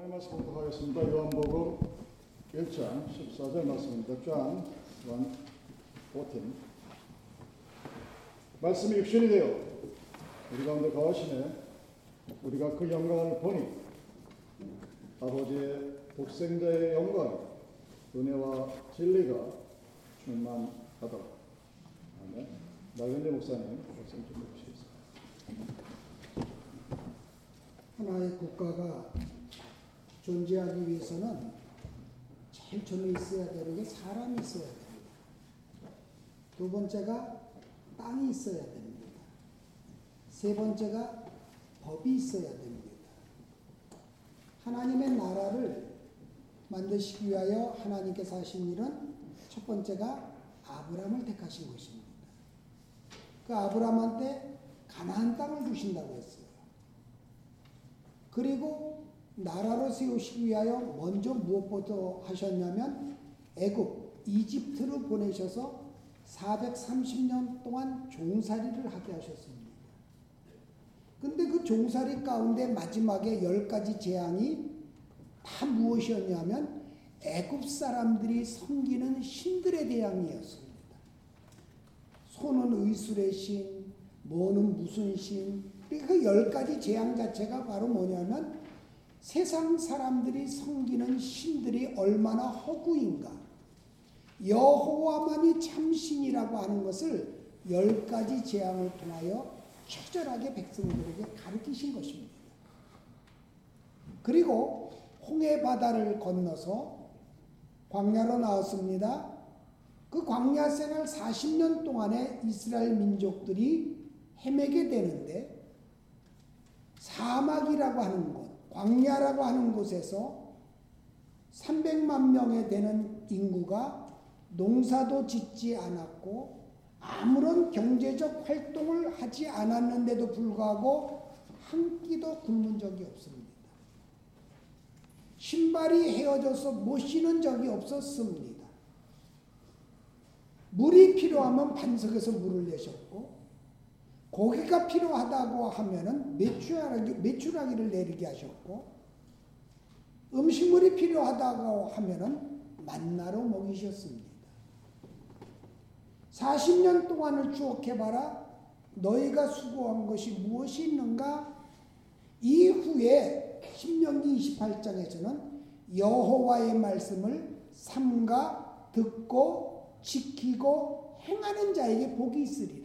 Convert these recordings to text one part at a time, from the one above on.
하나님 말씀 보도록 하겠습니다. 요한복음 1장 14절 말씀입니다. John 1, 14 말씀이 육신이 되어 우리 가운데 거하시네 우리가 그 영광을 보니 아버지의 독생자의 영광 은혜와 진리가 충만하더라. 아멘. 나경재 목사님 말씀 좀 해주시겠습니다. 하나의 국가가 존재하기 위해서는 제일 처음에 있어야 되는 게 사람이 있어야 됩니다. 두 번째가 땅이 있어야 됩니다. 세 번째가 법이 있어야 됩니다. 하나님의 나라를 만드시기 위하여 하나님께서 하신 일은 첫 번째가 아브라함을 택하신 것입니다. 그 아브라함한테 가나안 땅을 주신다고 했어요. 그리고 나라로 세우시기 위하여 먼저 무엇부터 하셨냐면 애굽, 이집트로 보내셔서 430년 동안 종살이를 하게 하셨습니다. 근데 그 종살이 가운데 마지막에 열 가지 재앙이 다 무엇이었냐면 애굽 사람들이 섬기는 신들의 대항이었습니다. 소는 의술의 신, 뭐는 무슨 신, 그열 가지 재앙 자체가 바로 뭐냐면 세상 사람들이 섬기는 신들이 얼마나 허구인가. 여호와만이 참신이라고 하는 것을 열 가지 재앙을 통하여 처절하게 백성들에게 가르치신 것입니다. 그리고 홍해 바다를 건너서 광야로 나왔습니다. 그 광야 생활 40년 동안에 이스라엘 민족들이 헤매게 되는데 사막이라고 하는 곳, 광야라고 하는 곳에서 300만 명에 되는 인구가 농사도 짓지 않았고 아무런 경제적 활동을 하지 않았는데도 불구하고 한 끼도 굶는 적이 없습니다. 신발이 헤어져서 못 신은 적이 없었습니다. 물이 필요하면 반석에서 물을 내셨고 고기가 필요하다고 하면은 메추라기, 메추라기를 내리게 하셨고 음식물이 필요하다고 하면은 만나로 먹이셨습니다. 40년 동안을 추억해봐라. 너희가 수고한 것이 무엇이 있는가? 이후에 신명기 28장에서는 여호와의 말씀을 삼가 듣고 지키고 행하는 자에게 복이 있으리라.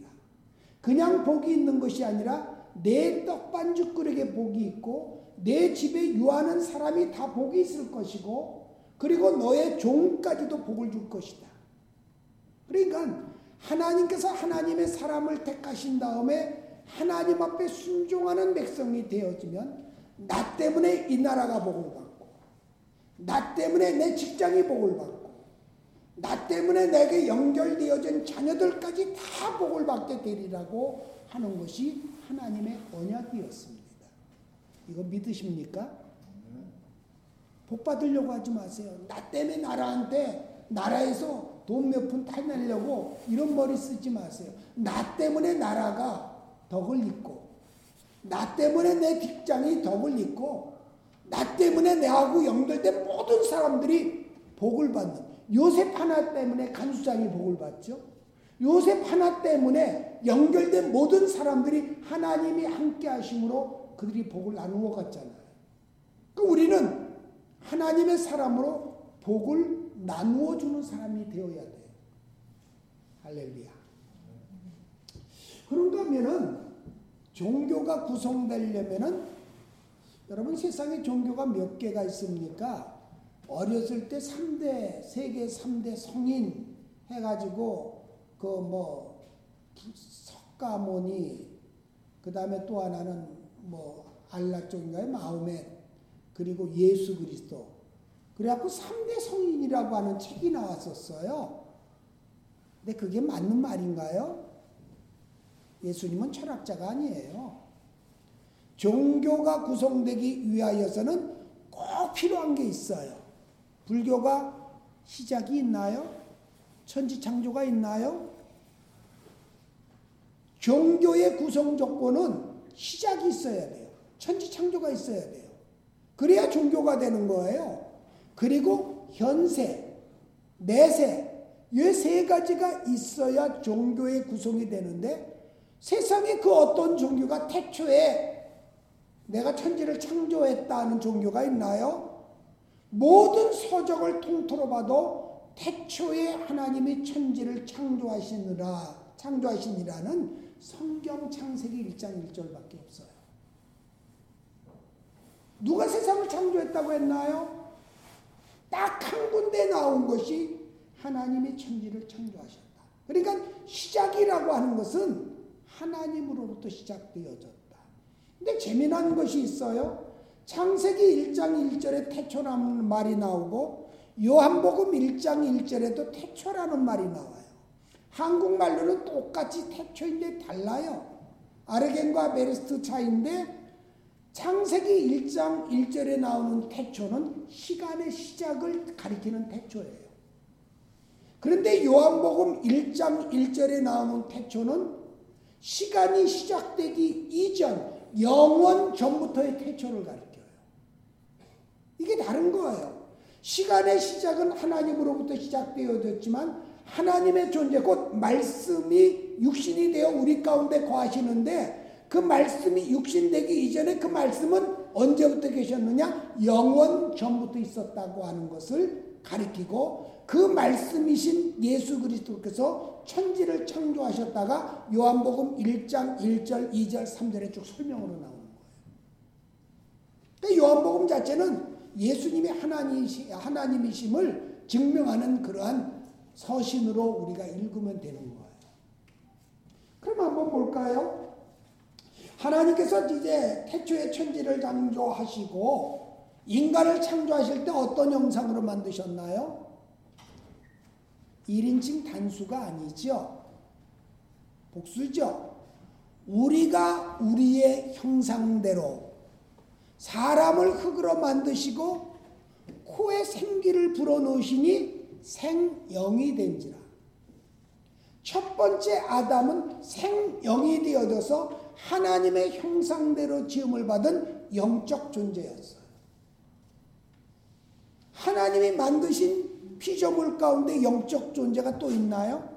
그냥 복이 있는 것이 아니라 내 떡반죽거리에 복이 있고 내 집에 유하는 사람이 다 복이 있을 것이고 그리고 너의 종까지도 복을 줄 것이다. 그러니까 하나님께서 하나님의 사람을 택하신 다음에 하나님 앞에 순종하는 백성이 되어지면 나 때문에 이 나라가 복을 받고 나 때문에 내 직장이 복을 받고 나 때문에 내게 연결되어진 자녀들까지 다 복을 받게 되리라고 하는 것이 하나님의 언약이었습니다. 이거 믿으십니까? 복 받으려고 하지 마세요. 나 때문에 나라한테 나라에서 돈 몇푼 타내려고 이런 머리 쓰지 마세요. 나 때문에 나라가 덕을 잇고 나 때문에 내 직장이 덕을 잇고 나 때문에 내하고 연결된 모든 사람들이 복을 받는 요셉 하나 때문에 간수장이 복을 받죠. 요셉 하나 때문에 연결된 모든 사람들이 하나님이 함께 하심으로 그들이 복을 나누어 갔잖아요. 그 우리는 하나님의 사람으로 복을 나누어 주는 사람이 되어야 돼요. 할렐루야. 그런가 하면은 종교가 구성되려면은 여러분 세상에 종교가 몇 개가 있습니까? 어렸을 때 3대, 세계 3대 성인 해가지고 그 뭐 석가모니 그 다음에 또 하나는 뭐 알라 쪽인가요? 마호멧 그리고 예수 그리스도 그래갖고 3대 성인이라고 하는 책이 나왔었어요. 근데 그게 맞는 말인가요? 예수님은 철학자가 아니에요. 종교가 구성되기 위하여서는 꼭 필요한 게 있어요. 불교가 시작이 있나요? 천지 창조가 있나요? 종교의 구성 조건은 시작이 있어야 돼요. 천지 창조가 있어야 돼요. 그래야 종교가 되는 거예요. 그리고 현세, 내세, 이 세 가지가 있어야 종교의 구성이 되는데 세상에 그 어떤 종교가 태초에 내가 천지를 창조했다는 종교가 있나요? 모든 서적을 통틀어 봐도 태초에 하나님이 천지를 창조하시느라 창조하시니라는 성경 창세기 1장 1절밖에 없어요. 누가 세상을 창조했다고 했나요? 딱 한 군데 나온 것이 하나님이 천지를 창조하셨다. 그러니까 시작이라고 하는 것은 하나님으로부터 시작되어졌다. 근데 재미난 것이 있어요. 창세기 1장 1절에 태초라는 말이 나오고 요한복음 1장 1절에도 태초라는 말이 나와요. 한국말로는 똑같이 태초인데 달라요. 아르겐과 בראשית 차인데 창세기 1장 1절에 나오는 태초는 시간의 시작을 가리키는 태초예요. 그런데 요한복음 1장 1절에 나오는 태초는 시간이 시작되기 이전 영원 전부터의 태초를 가리켜요. 이게 다른 거예요. 시간의 시작은 하나님으로부터 시작되어졌지만 하나님의 존재 곧 말씀이 육신이 되어 우리 가운데 거하시는데 그 말씀이 육신되기 이전에 그 말씀은 언제부터 계셨느냐? 영원 전부터 있었다고 하는 것을 가리키고 그 말씀이신 예수 그리스도께서 천지를 창조하셨다가 요한복음 1장 1절, 2절, 3절에 쭉 설명으로 나오는 거예요. 그러니까 요한복음 자체는 예수님이 하나님이심을 증명하는 그러한 서신으로 우리가 읽으면 되는 거예요. 그럼 한번 볼까요? 하나님께서 이제 태초에 천지를 창조하시고 인간을 창조하실 때 어떤 형상으로 만드셨나요? 1인칭 단수가 아니죠. 복수죠. 우리가 우리의 형상대로 사람을 흙으로 만드시고 코에 생기를 불어넣으시니 생영이 된지라. 첫 번째 아담은 생영이 되어져서 하나님의 형상대로 지음을 받은 영적 존재였어요. 하나님이 만드신 피조물 가운데 영적 존재가 또 있나요?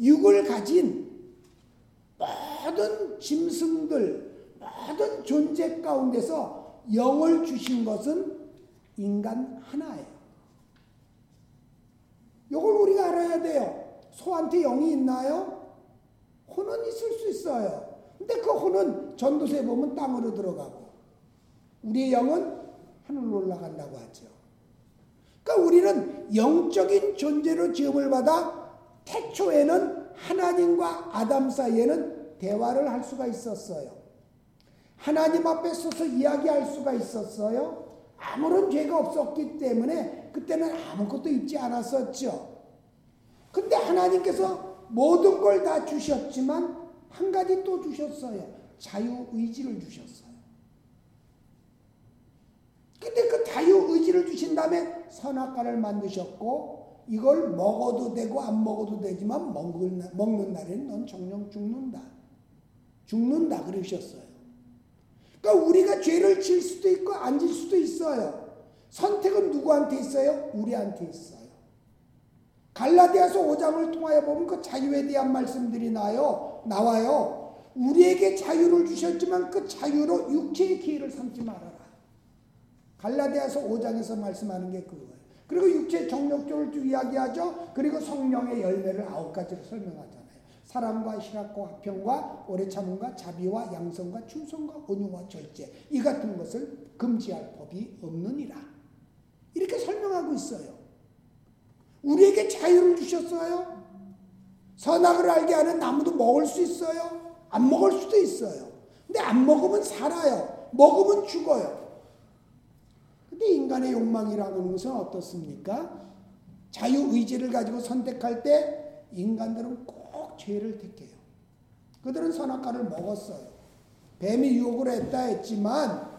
육을 가진 모든 짐승들, 모든 존재 가운데서 영을 주신 것은 인간 하나예요. 이걸 우리가 알아야 돼요. 소한테 영이 있나요? 혼은 있을 수 있어요. 근데 그 혼은 전도서에 보면 땅으로 들어가고 우리의 영은 하늘로 올라간다고 하죠. 그러니까 우리는 영적인 존재로 지음을 받아 태초에는 하나님과 아담 사이에는 대화를 할 수가 있었어요. 하나님 앞에 서서 이야기할 수가 있었어요. 아무런 죄가 없었기 때문에 그때는 아무것도 있지 않았었죠. 근데 하나님께서 모든 걸 다 주셨지만 한 가지 또 주셨어요. 자유의지를 주셨어요. 근데 그 자유의지를 주신 다음에 선악과를 만드셨고 이걸 먹어도 되고 안 먹어도 되지만 먹는, 먹는 날에는 넌 정령 죽는다. 죽는다 그러셨어요. 그러니까 우리가 죄를 질 수도 있고 안 질 수도 있어요. 선택은 누구한테 있어요? 우리한테 있어요. 갈라디아서 5장을 통하여 보면 그 자유에 대한 말씀들이 나요. 나와요. 우리에게 자유를 주셨지만 그 자유로 육체의 기회를 삼지 말아라. 갈라디아서 5장에서 말씀하는 게 그거예요. 그리고 육체 정력조를 이야기하죠. 그리고 성령의 열매를 아홉 가지로 설명하잖아요. 사랑과 희락과 화평과 오래 참음과 자비와 양성과 충성과 온유와 절제 이 같은 것을 금지할 법이 없느니라. 이렇게 설명하고 있어요. 우리에게 자유를 주셨어요. 선악을 알게 하는 나무도 먹을 수 있어요. 안 먹을 수도 있어요. 근데 안 먹으면 살아요. 먹으면 죽어요. 근데 인간의 욕망이라는 것은 어떻습니까? 자유 의지를 가지고 선택할 때 인간들은 꼭 죄를 택해요. 그들은 선악과를 먹었어요. 뱀이 유혹을 했다 했지만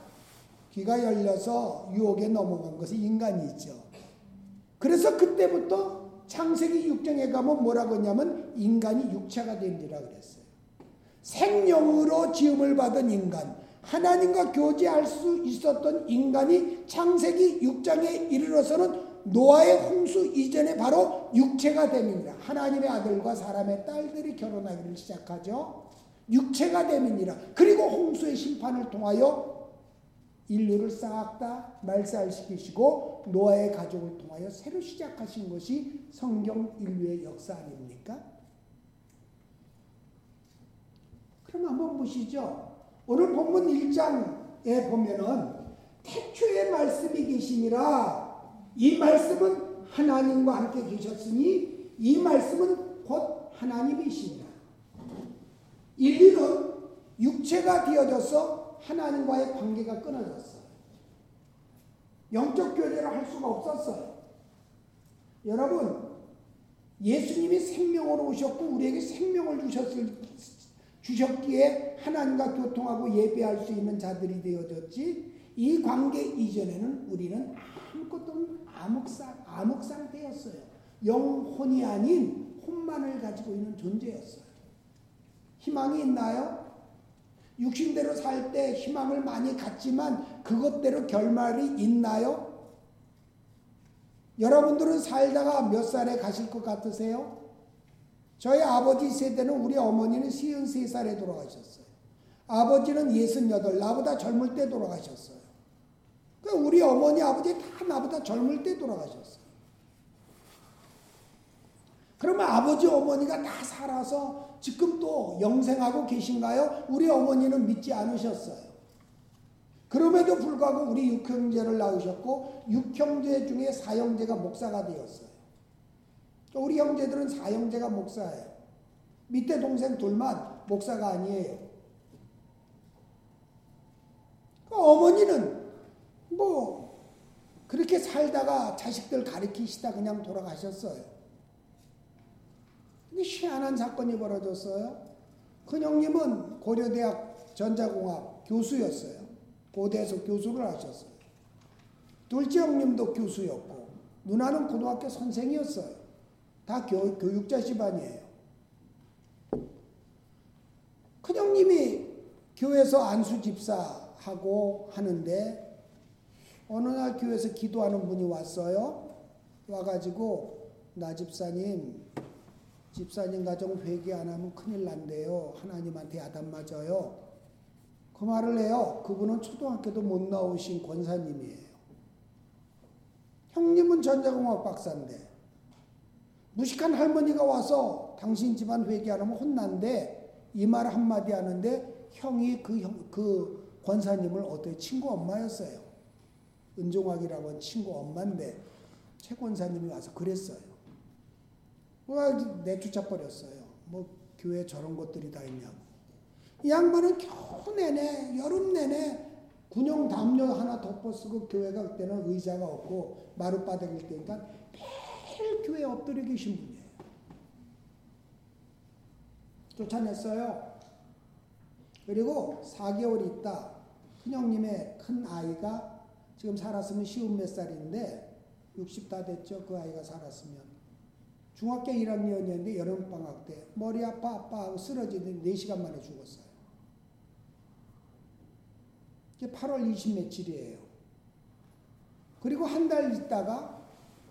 귀가 열려서 유혹에 넘어간 것이 인간이죠. 그래서 그때부터 창세기 6장에 가면 뭐라고 했냐면 인간이 육체가 된지라 그랬어요. 생명으로 지음을 받은 인간, 하나님과 교제할 수 있었던 인간이 창세기 6장에 이르러서는 노아의 홍수 이전에 바로 육체가 됨이니라. 하나님의 아들과 사람의 딸들이 결혼하기를 시작하죠. 육체가 됨이니라. 그리고 홍수의 심판을 통하여 인류를 싹 다 말살시키시고 노아의 가족을 통하여 새로 시작하신 것이 성경 인류의 역사 아닙니까? 그럼 한번 보시죠. 오늘 본문 1장에 보면은 태초의 말씀이 계시니라 이 말씀은 하나님과 함께 계셨으니 이 말씀은 곧 하나님이시니라. 인류는 육체가 되어져서 하나님과의 관계가 끊어졌어요. 영적 교제를 할 수가 없었어요. 여러분, 예수님이 생명으로 오셨고 우리에게 생명을 주셨을, 주셨기에 하나님과 교통하고 예배할 수 있는 자들이 되어졌지 이 관계 이전에는 우리는 아무 것도 암흑상, 암흑 상태였어요. 영혼이 아닌 혼만을 가지고 있는 존재였어요. 희망이 있나요? 육신대로 살 때 희망을 많이 갖지만 그것대로 결말이 있나요? 여러분들은 살다가 몇 살에 가실 것 같으세요? 저희 아버지 세대는 우리 어머니는 53살에 돌아가셨어요. 아버지는 68, 나보다 젊을 때 돌아가셨어요. 그러니까 우리 어머니, 아버지 다 나보다 젊을 때 돌아가셨어요. 그러면 아버지, 어머니가 다 살아서 지금 또 영생하고 계신가요? 우리 어머니는 믿지 않으셨어요. 그럼에도 불구하고 우리 육형제를 낳으셨고 육형제 중에 사형제가 목사가 되었어요. 우리 형제들은 사형제가 목사예요. 밑에 동생 둘만 목사가 아니에요. 그 어머니는 뭐 그렇게 살다가 자식들 가르치시다 그냥 돌아가셨어요. 근데 희한한 사건이 벌어졌어요. 큰형님은 고려대학 전자공학 교수였어요. 고대에서 교수를 하셨어요. 둘째 형님도 교수였고 누나는 고등학교 선생이었어요. 다 교, 교육자 집안이에요. 큰형님이 교회에서 안수 집사하고 하는데 어느 날 교회에서 기도하는 분이 왔어요. 와가지고 나 집사님 집사님 가정 회개 안 하면 큰일 난대요. 하나님한테 야단 맞아요. 그 말을 해요. 그분은 초등학교도 못 나오신 권사님이에요. 형님은 전자공학 박사인데 무식한 할머니가 와서 당신 집안 회개 안 하면 혼난데 이말 한마디 하는데 형이 그, 형, 그 권사님을 어떻게 친구 엄마였어요. 은종학이라고 친구 엄마인데 최 권사님이 와서 그랬어요. 내쫓아 버렸어요. 뭐 교회 저런 것들이 다 있냐고. 이 양반은 겨우 내내 여름 내내 군용 담요 하나 덮어 쓰고 교회가 그때는 의자가 없고 마룻바닥일 때니까 매일 교회에 엎드려 계신 분이에요. 쫓아냈어요. 그리고 4개월 있다 큰형님의 큰 아이가 지금 살았으면 쉬운 몇 살인데 60 다 됐죠. 그 아이가 살았으면. 중학교 1학년이었는데 여름방학 때 머리 아파 아파 하고 쓰러지는데 4시간 만에 죽었어요. 이게 8월 20 며칠이에요. 그리고 한 달 있다가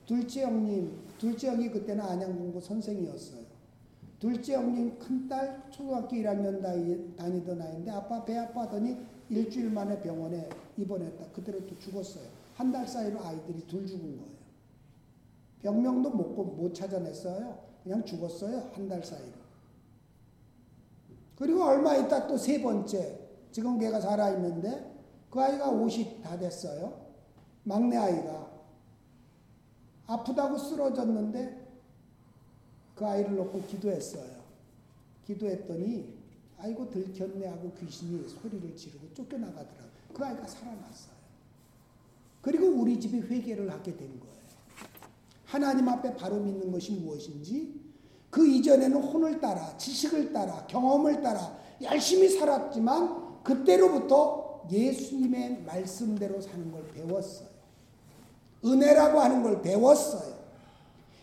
둘째 형님, 둘째 형이 그때는 안양공고 선생이었어요. 둘째 형님 큰딸 초등학교 1학년 다니던 아이인데 아빠 배 아파하더니 일주일 만에 병원에 입원했다. 그대로 또 죽었어요. 한 달 사이로 아이들이 둘 죽은 거예요. 병명도 못, 못 찾아냈어요. 그냥 죽었어요. 한 달 사이로. 그리고 얼마 있다 또 세 번째. 지금 걔가 살아있는데 그 아이가 50 다 됐어요. 막내 아이가. 아프다고 쓰러졌는데 그 아이를 놓고 기도했어요. 기도했더니 아이고 들켰네 하고 귀신이 소리를 지르고 쫓겨나가더라고요. 그 아이가 살아났어요. 그리고 우리 집이 회개를 하게 된 거예요. 하나님 앞에 바로 믿는 것이 무엇인지 그 이전에는 혼을 따라 지식을 따라 경험을 따라 열심히 살았지만 그때로부터 예수님의 말씀대로 사는 걸 배웠어요. 은혜라고 하는 걸 배웠어요.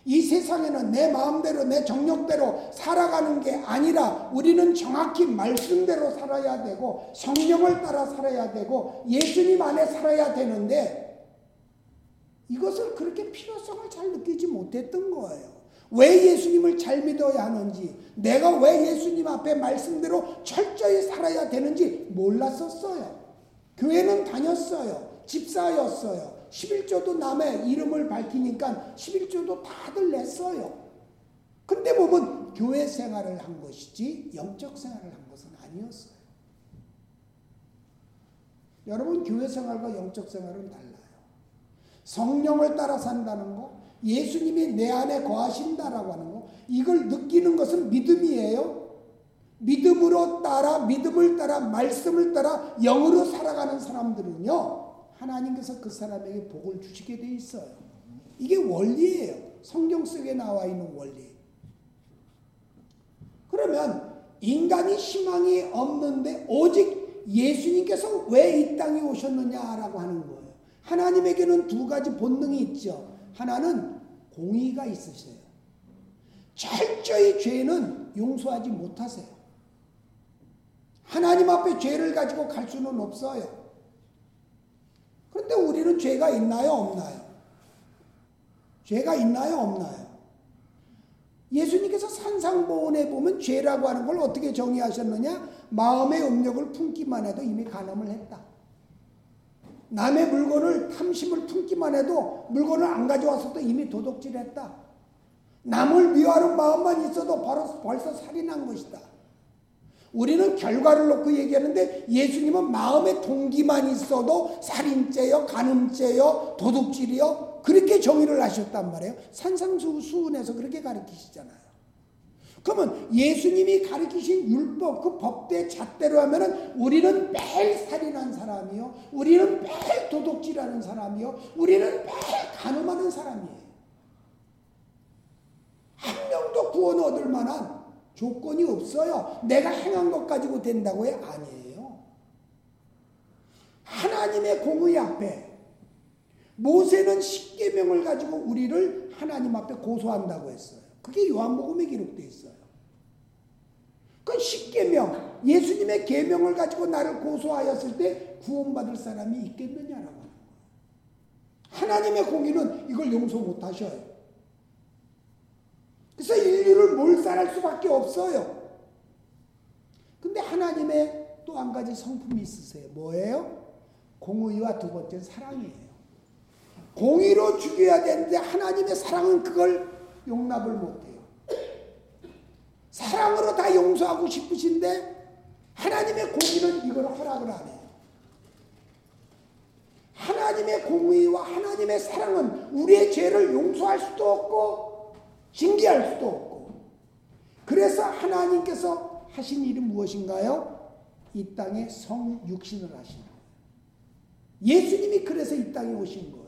이 세상에는 내 마음대로 내 정력대로 살아가는 게 아니라 우리는 정확히 말씀대로 살아야 되고 성령을 따라 살아야 되고 예수님 안에 살아야 되는데 이것을 그렇게 필요성을 잘 느끼지 못했던 거예요. 왜 예수님을 잘 믿어야 하는지, 내가 왜 예수님 앞에 말씀대로 철저히 살아야 되는지 몰랐었어요. 교회는 다녔어요. 집사였어요. 11조도 남의 이름을 밝히니까 11조도 다들 냈어요. 근데 보면 교회 생활을 한 것이지 영적 생활을 한 것은 아니었어요. 여러분 교회 생활과 영적 생활은 달라요. 성령을 따라 산다는 거, 예수님이 내 안에 거하신다라고 하는 거, 이걸 느끼는 것은 믿음이에요. 믿음으로 따라, 믿음을 따라, 말씀을 따라 영으로 살아가는 사람들은요, 하나님께서 그 사람에게 복을 주시게 돼 있어요. 이게 원리예요. 성경 속에 나와 있는 원리. 그러면 인간이 희망이 없는데 오직 예수님께서 왜 이 땅에 오셨느냐라고 하는 거예요. 하나님에게는 두 가지 본능이 있죠. 하나는 공의가 있으세요. 철저히 죄는 용서하지 못하세요. 하나님 앞에 죄를 가지고 갈 수는 없어요. 그런데 우리는 죄가 있나요, 없나요? 죄가 있나요, 없나요? 예수님께서 산상보원에 보면 죄라고 하는 걸 어떻게 정의하셨느냐? 마음의 음욕을 품기만 해도 이미 간음을 했다. 남의 물건을 탐심을 품기만 해도 물건을 안 가져와서도 이미 도둑질했다. 남을 미워하는 마음만 있어도 벌써 살인한 것이다. 우리는 결과를 놓고 얘기하는데 예수님은 마음의 동기만 있어도 살인죄요, 간음죄요, 도둑질이요 그렇게 정의를 하셨단 말이에요. 산상수훈에서 그렇게 가르치시잖아요. 그러면 예수님이 가르치신 율법 그 법대 잣대로 하면은 우리는 매일 살인한 사람이요. 우리는 매일 도둑질하는 사람이요. 우리는 매일 간음하는 사람이에요. 한 명도 구원 얻을 만한 조건이 없어요. 내가 행한 것 가지고 된다고요? 아니에요. 하나님의 공의 앞에 모세는 십계명을 가지고 우리를 하나님 앞에 고소한다고 했어요. 그게 요한복음에 기록되어 있어요. 그 십계명, 예수님의 계명을 가지고 나를 고소하였을 때 구원받을 사람이 있겠느냐라고. 하나님의 공의는 이걸 용서 못 하셔요. 그래서 인류를 몰살할 수밖에 없어요. 근데 하나님의 또 한 가지 성품이 있으세요. 뭐예요? 공의와 두 번째 사랑이에요. 공의로 죽여야 되는데 하나님의 사랑은 그걸 용납을 못해요. 사랑으로 다 용서하고 싶으신데 하나님의 공의는 이걸 허락을 안 해요. 하나님의 공의와 하나님의 사랑은 우리의 죄를 용서할 수도 없고 징계할 수도 없고 그래서 하나님께서 하신 일이 무엇인가요? 이 땅에 성 육신을 하신 거예요. 예수님이 그래서 이 땅에 오신 거예요.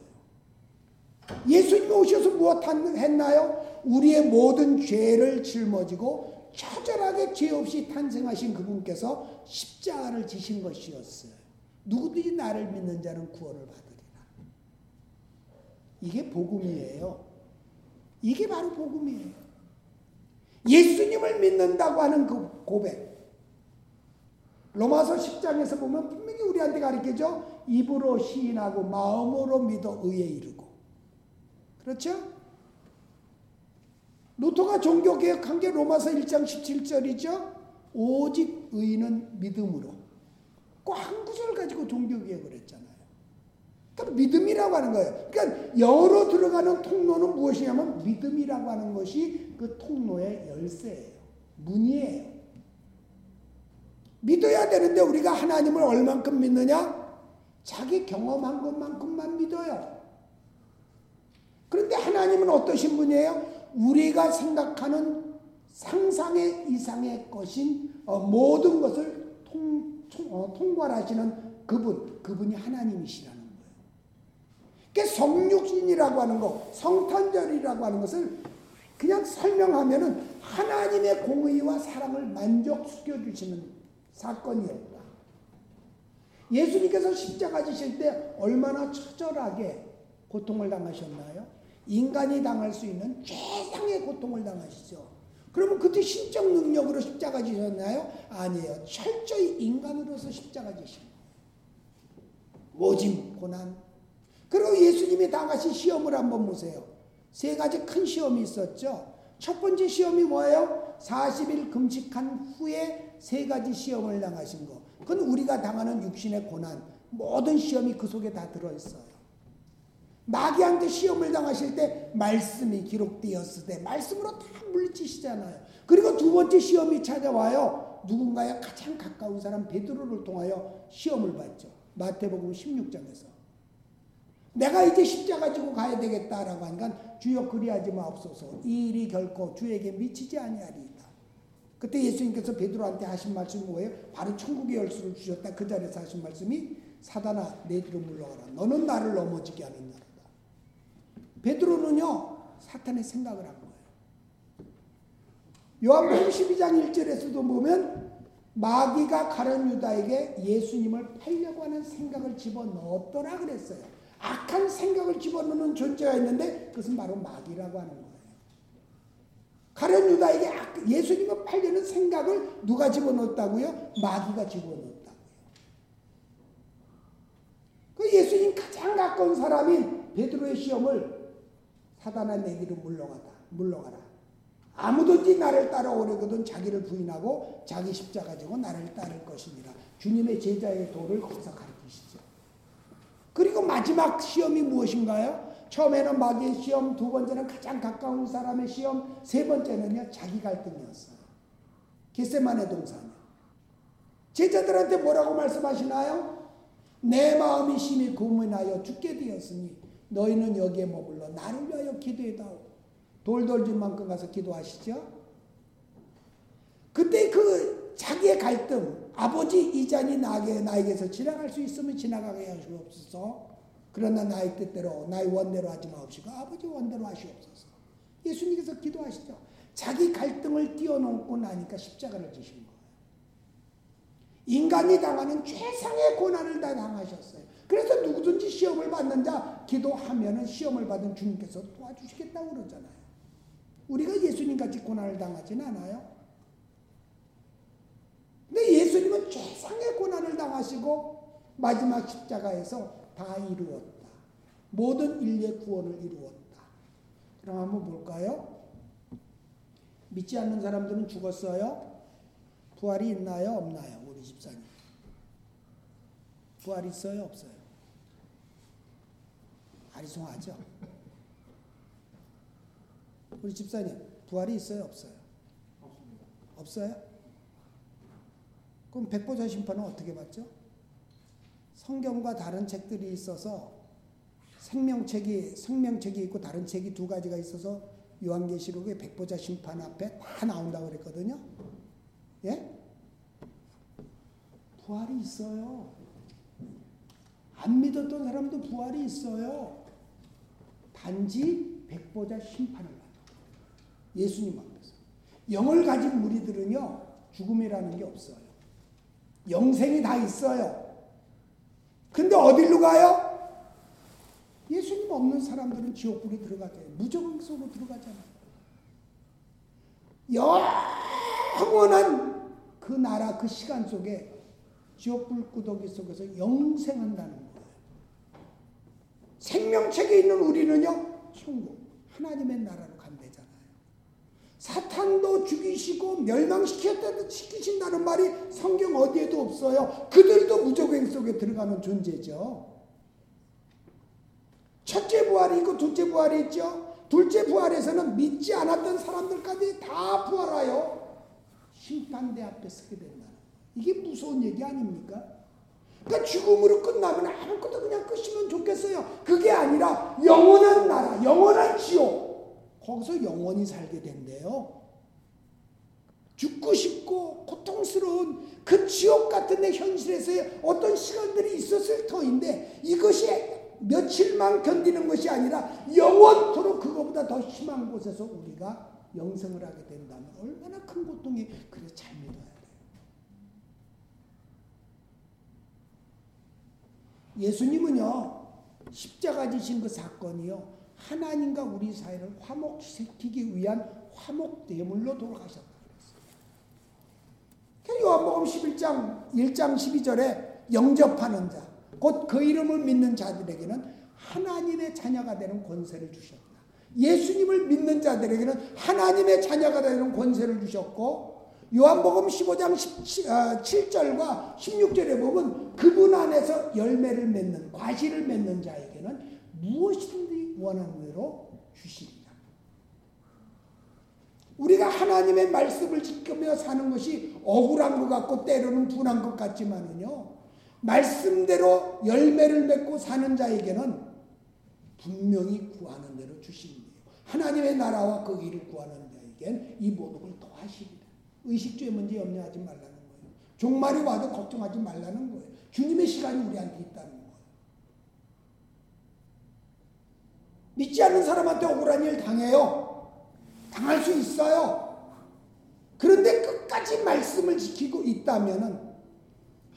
예수님이 오셔서 무엇 했나요? 우리의 모든 죄를 짊어지고 처절하게 죄 없이 탄생하신 그분께서 십자가를 지신 것이었어요. 누구든지 나를 믿는 자는 구원을 받으리라. 이게 복음이에요. 이게 바로 복음이에요. 예수님을 믿는다고 하는 그 고백. 로마서 10장에서 보면 분명히 우리한테 가르쳐줘. 입으로 시인하고 마음으로 믿어 의에 이르고. 그렇죠? 루터가 종교개혁한 게 로마서 1장 17절이죠. 오직 의는 믿음으로. 꼭 한 구절을 가지고 종교개혁을 했잖아요. 믿음이라고 하는 거예요. 그러니까 영어로 들어가는 통로는 무엇이냐면 믿음이라고 하는 것이 그 통로의 열쇠예요. 문이에요. 믿어야 되는데 우리가 하나님을 얼만큼 믿느냐? 자기 경험한 것만큼만 믿어요. 그런데 하나님은 어떠신 분이에요? 우리가 생각하는 상상의 이상의 것인 어, 모든 것을 통, 통, 어, 통괄하시는 그분, 그분이 하나님이시라는 거예요. 그러니까 성육신이라고 하는 거, 성탄절이라고 하는 것을 그냥 설명하면은 하나님의 공의와 사랑을 만족시켜 주시는 사건이었다. 예수님께서 십자가 지실 때 얼마나 처절하게 고통을 당하셨나요? 인간이 당할 수 있는 최상의 고통을 당하시죠. 그러면 그때 신적 능력으로 십자가 지셨나요? 아니에요. 철저히 인간으로서 십자가 지신 거예요. 모진 고난. 그리고 예수님이 당하신 시험을 한번 보세요. 세 가지 큰 시험이 있었죠. 첫 번째 시험이 뭐예요? 40일 금식한 후에 세 가지 시험을 당하신 거. 그건 우리가 당하는 육신의 고난, 모든 시험이 그 속에 다 들어있어요. 마귀한테 시험을 당하실 때 말씀이 기록되었을 때 말씀으로 다 물리치시잖아요. 그리고 두 번째 시험이 찾아와요. 누군가의 가장 가까운 사람 베드로를 통하여 시험을 받죠. 마태복음 16장에서. 내가 이제 십자가 지고 가야 되겠다라고 하니까 주여 그리하지 마옵소서. 이 일이 결코 주에게 미치지 아니하리이다. 그때 예수님께서 베드로한테 하신 말씀이 뭐예요? 바로 천국의 열쇠를 주셨다. 그 자리에서 하신 말씀이 사단아 내 뒤로 물러가라. 너는 나를 넘어지게 하는 나라다. 베드로는요 사탄의 생각을 한 거예요. 요한복음 12장 1절에서도 보면 마귀가 가련 유다에게 예수님을 팔려고 하는 생각을 집어넣었더라 그랬어요. 악한 생각을 집어넣는 존재가 있는데 그것은 바로 마귀라고 하는 거예요. 가련 유다에게 예수님을 팔려는 생각을 누가 집어넣었다고요? 마귀가 집어넣었다고요. 그 예수님 가장 가까운 사람인 베드로의 시험을 사단아 내기로 물러가다 물러가라. 아무든지 나를 따라오려거든 자기를 부인하고 자기 십자가 지고 나를 따를 것이니라. 주님의 제자의 도를 거기서 가르치시죠. 마지막 시험이 무엇인가요? 처음에는 마귀의 시험, 두 번째는 가장 가까운 사람의 시험, 세 번째는요 자기 갈등이었어요. 겟세만의 동산이요. 제자들한테 뭐라고 말씀하시나요? 내 마음이 심히 고민하여 죽게 되었으니 너희는 여기에 머물러 나를 위하여 기도해다오. 돌돌줄 만큼 가서 기도하시죠. 그때 그 자기의 갈등, 아버지 이 잔이 나에게, 나에게서 지나갈 수 있으면 지나가게 하시옵소서. 그러나 나의 뜻대로, 나의 원대로 하지 마옵시고 아버지 원대로 하시옵소서. 예수님께서 기도하시죠. 자기 갈등을 뛰어넘고 나니까 십자가를 지신 거예요. 인간이 당하는 최상의 고난을 다 당하셨어요. 그래서 누구든지 시험을 받는 자 기도하면은 시험을 받은 주님께서 도와주시겠다고 그러잖아요. 우리가 예수님 같이 고난을 당하진 않아요. 근데 예수님은 최상의 고난을 당하시고 마지막 십자가에서 다 이루었다. 모든 인류의 구원을 이루었다. 그럼 한번 볼까요? 믿지 않는 사람들은 죽었어요? 부활이 있나요? 없나요? 우리 집사님. 부활 있어요? 없어요? 아리송하죠? 우리 집사님, 부활이 있어요? 없어요? 없습니다. 없어요? 그럼 백보자 심판은 어떻게 받죠? 성경과 다른 책들이 있어서 생명책이 생명책이 있고 다른 책이 두 가지가 있어서 요한계시록에 백보자 심판 앞에 다 나온다고 그랬거든요. 예? 부활이 있어요. 안 믿었던 사람도 부활이 있어요. 단지 백보자 심판을 받아. 예수님 앞에서. 영을 가진 무리들은요, 죽음이라는 게 없어요. 영생이 다 있어요. 근데 어디로 가요? 예수님 없는 사람들은 지옥불에 들어가잖아요. 무정 속으로 들어가잖아요. 영원한 그 나라 그 시간 속에 지옥불 구더기 속에서 영생한다는 거예요. 생명책에 있는 우리는요, 천국, 하나님의 간대잖아요. 사탄도 죽이시고 멸망시켰다 시키신다는 말이 성경 어디에도 없어요. 그들도 무적행 속에 들어가는 존재죠. 첫째 부활이 있고 둘째 부활이 있죠. 둘째 부활에서는 믿지 않았던 사람들까지 다 부활하여 심판대 앞에 서게 된다. 이게 무서운 얘기 아닙니까? 그러니까 죽음으로 끝나면 아무것도 그냥 끝이면 좋겠어요. 그게 아니라 영원한 나라, 영원한 지옥. 거기서 영원히 살게 된대요. 죽고 싶고 고통스러운 그 지옥 같은 내 현실에서의 어떤 시간들이 있었을 터인데 이것이 며칠만 견디는 것이 아니라 영원토록 그거보다 더 심한 곳에서 우리가 영생을 하게 된다면 얼마나 큰 고통이 그래 잘 믿어야 돼요. 예수님은요 십자가 지신 그 사건이요 하나님과 우리 사이를 화목시키기 위한 화목대물로 돌아가셨다 그랬어요. 요한복음 11장 1장 12절에 영접하는 자, 곧 그 이름을 믿는 자들에게는 하나님의 자녀가 되는 권세를 주셨다. 예수님을 믿는 자들에게는 하나님의 자녀가 되는 권세를 주셨고 요한복음 15장 7절과 16절에 보면 그분 안에서 열매를 맺는 과실을 맺는 자에게는 무엇이든지 원하는 대로 주시리라. 우리가 하나님의 말씀을 지키며 사는 것이 억울한 것 같고 때로는 분한 것 같지만은요. 말씀대로 열매를 맺고 사는 자에게는 분명히 구하는 대로 주십니다. 하나님의 나라와 그 일을 구하는 자에겐 이 모든 걸 더하십니다. 의식주에 문제 염려하지 말라는 거예요. 종말이 와도 걱정하지 말라는 거예요. 주님의 시간이 우리한테 있다는 거예요. 믿지 않는 사람한테 억울한 일 당해요. 당할 수 있어요. 그런데 끝까지 말씀을 지키고 있다면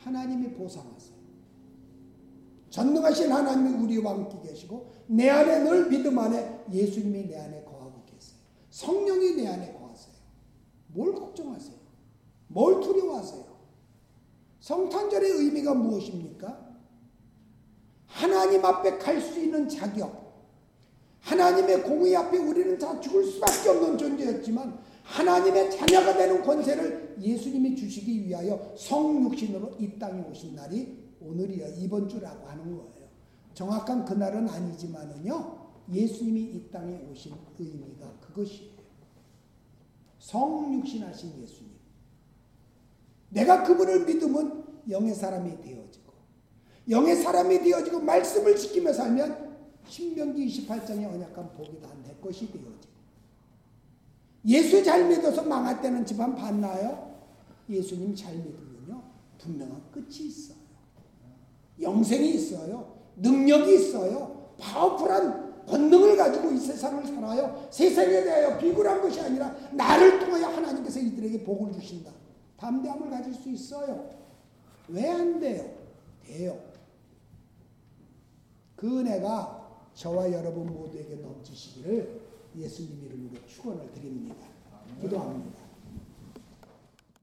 하나님이 보상하세요. 전능하신 하나님이 우리와 함께 계시고 내 안에 늘 믿음 안에 예수님이 내 안에 거하고 계세요. 성령이 내 안에 거하세요. 뭘 걱정하세요? 뭘 두려워하세요? 성탄절의 의미가 무엇입니까? 하나님 앞에 갈 수 있는 자격. 하나님의 공의 앞에 우리는 다 죽을 수밖에 없는 존재였지만 하나님의 자녀가 되는 권세를 예수님이 주시기 위하여 성육신으로 이 땅에 오신 날이 오늘이야 이번 주라고 하는 거예요. 정확한 그날은 아니지만은요. 예수님이 이 땅에 오신 의미가 그것이에요. 성육신하신 예수님. 내가 그분을 믿으면 영의 사람이 되어지고 영의 사람이 되어지고 말씀을 지키며 살면 신명기 28장의 언약한 복이 다 내 것이 되어지고 예수 잘 믿어서 망할 때는 집안 봤나요? 예수님 잘 믿으면요 분명한 끝이 있어요. 영생이 있어요. 능력이 있어요. 파워풀한 권능을 가지고 이 세상을 살아요. 세상에 대하여 비굴한 것이 아니라 나를 통하여 하나님께서 이들에게 복을 주신다. 담대함을 가질 수 있어요. 왜 안 돼요? 돼요. 그 은혜가 저와 여러분 모두에게 넘치시기를 예수님 이름으로 축원을 드립니다. 기도합니다.